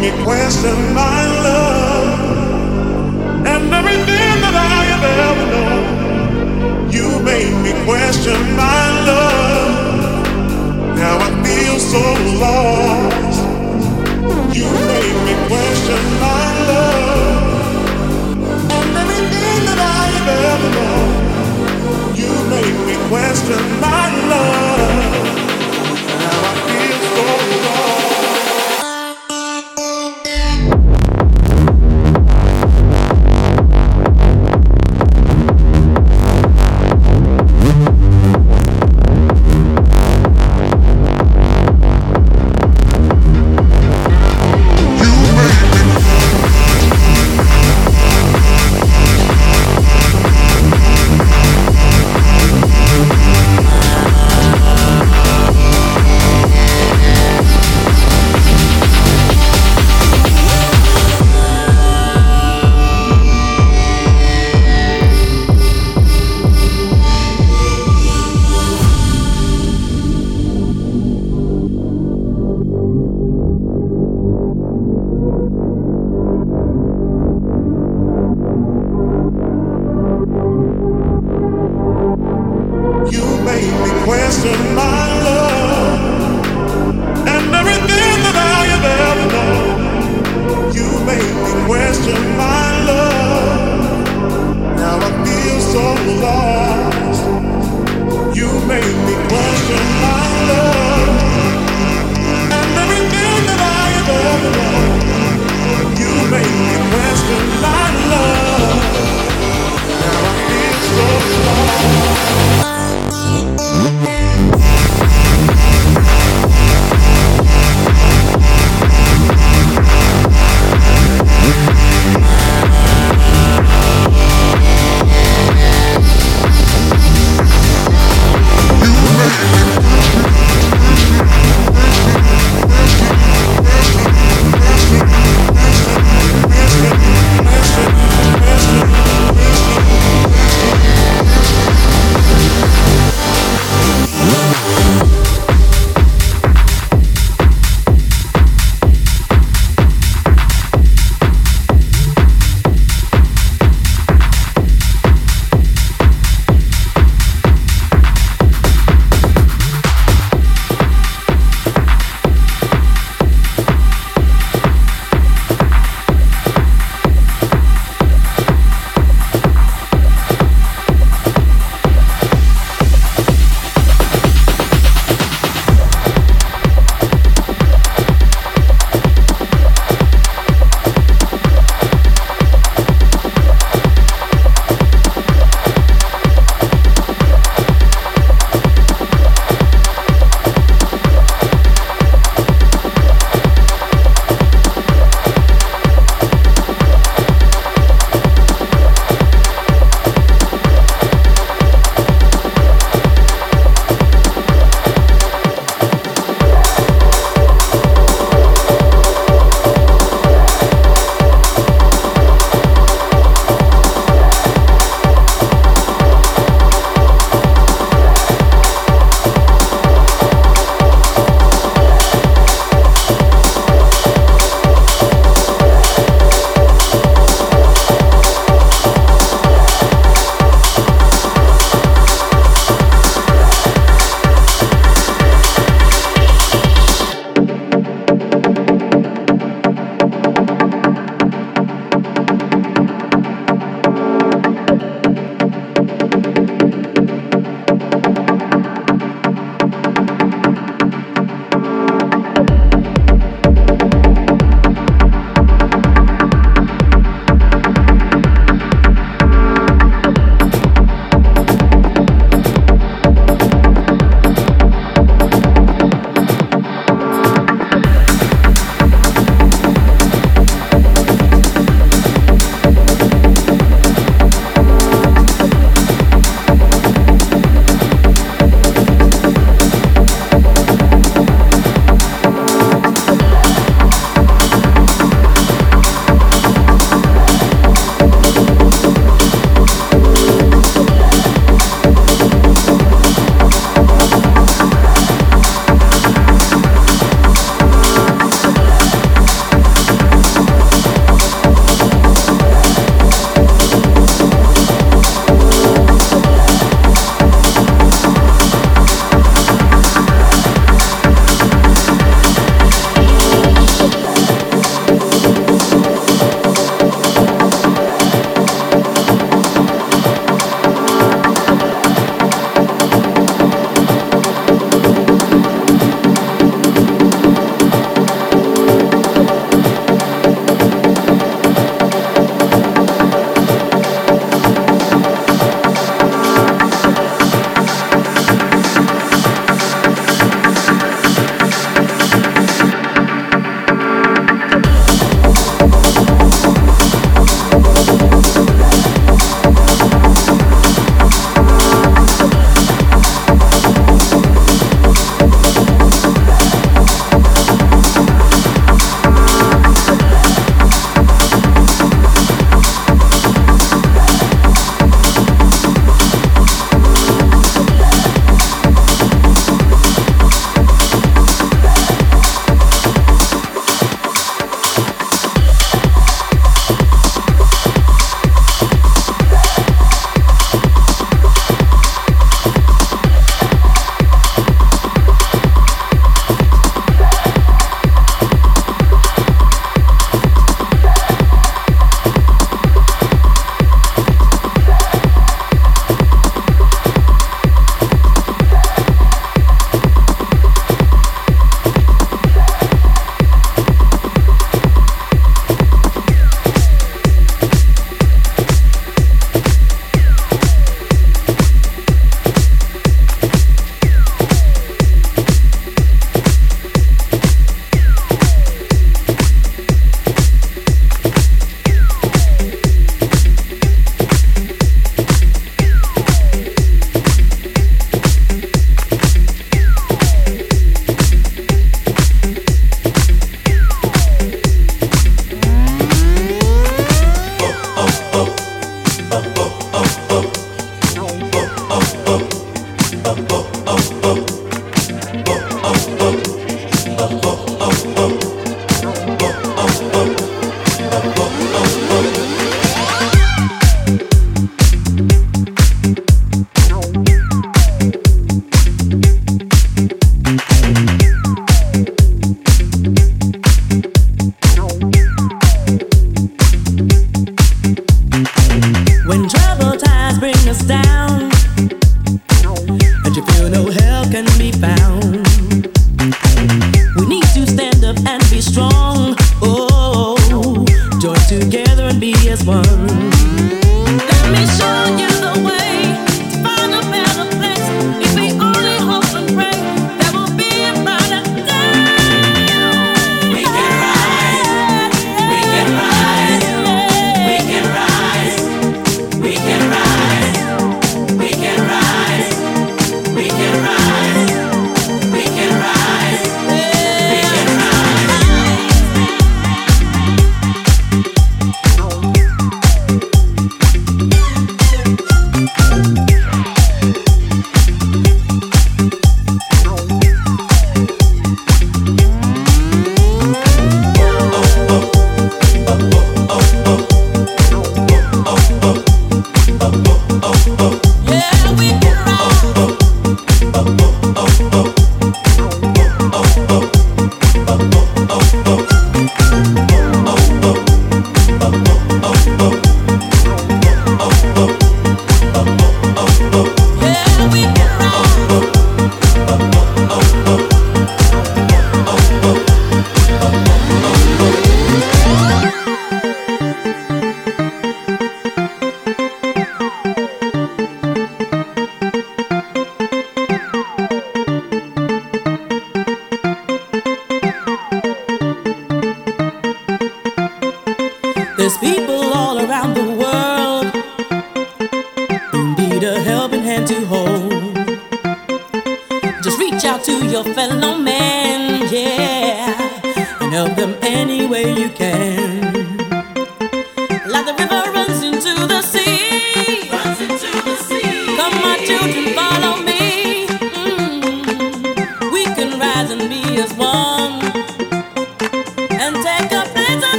me question my love and everything that I have ever known. You made me question my love. Now I feel so lost. You made me question my love and everything that I have ever known. You made me question my love.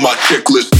my checklist.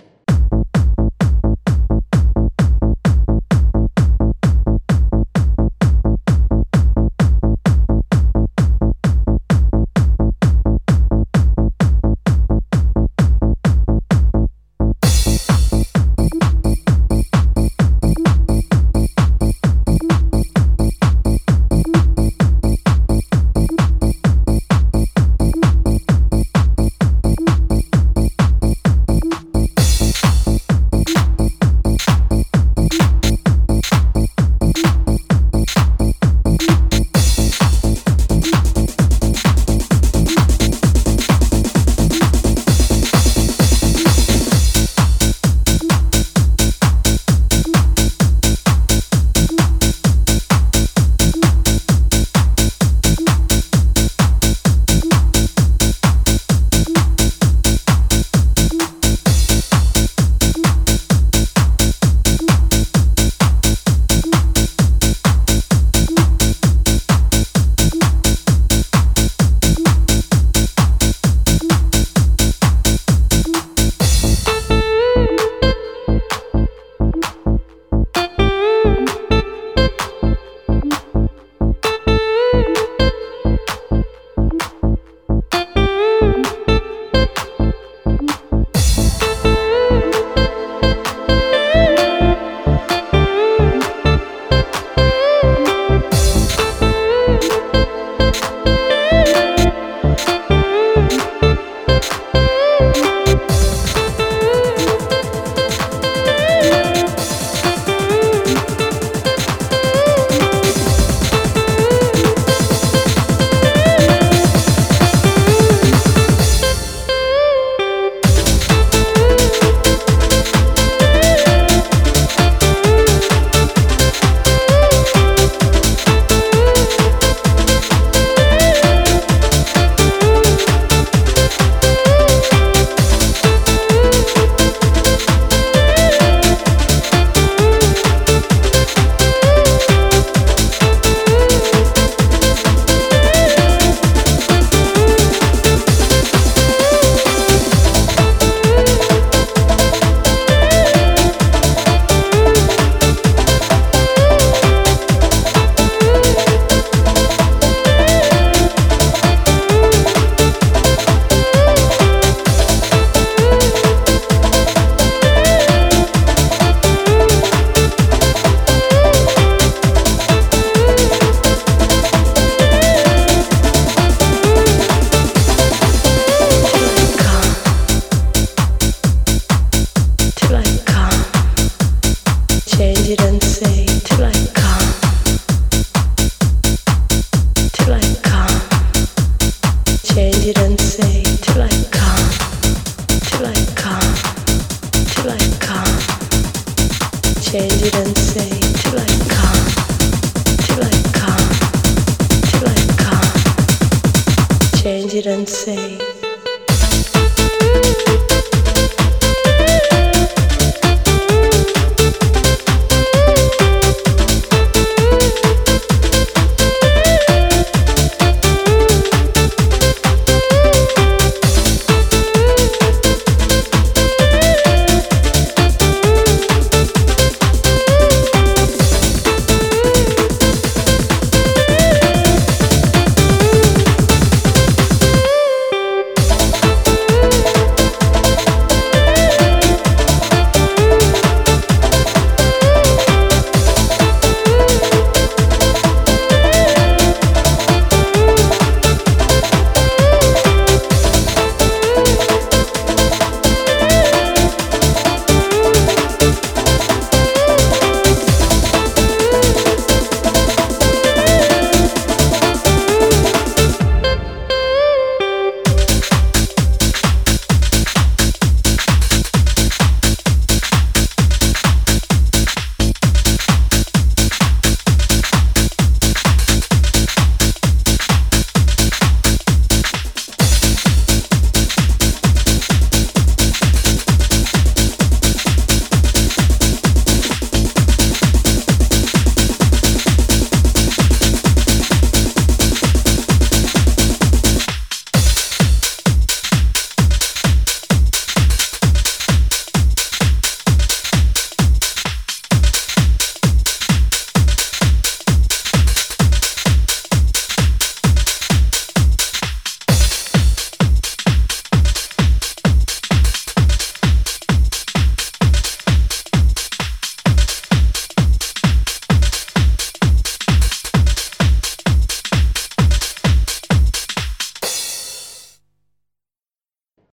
Say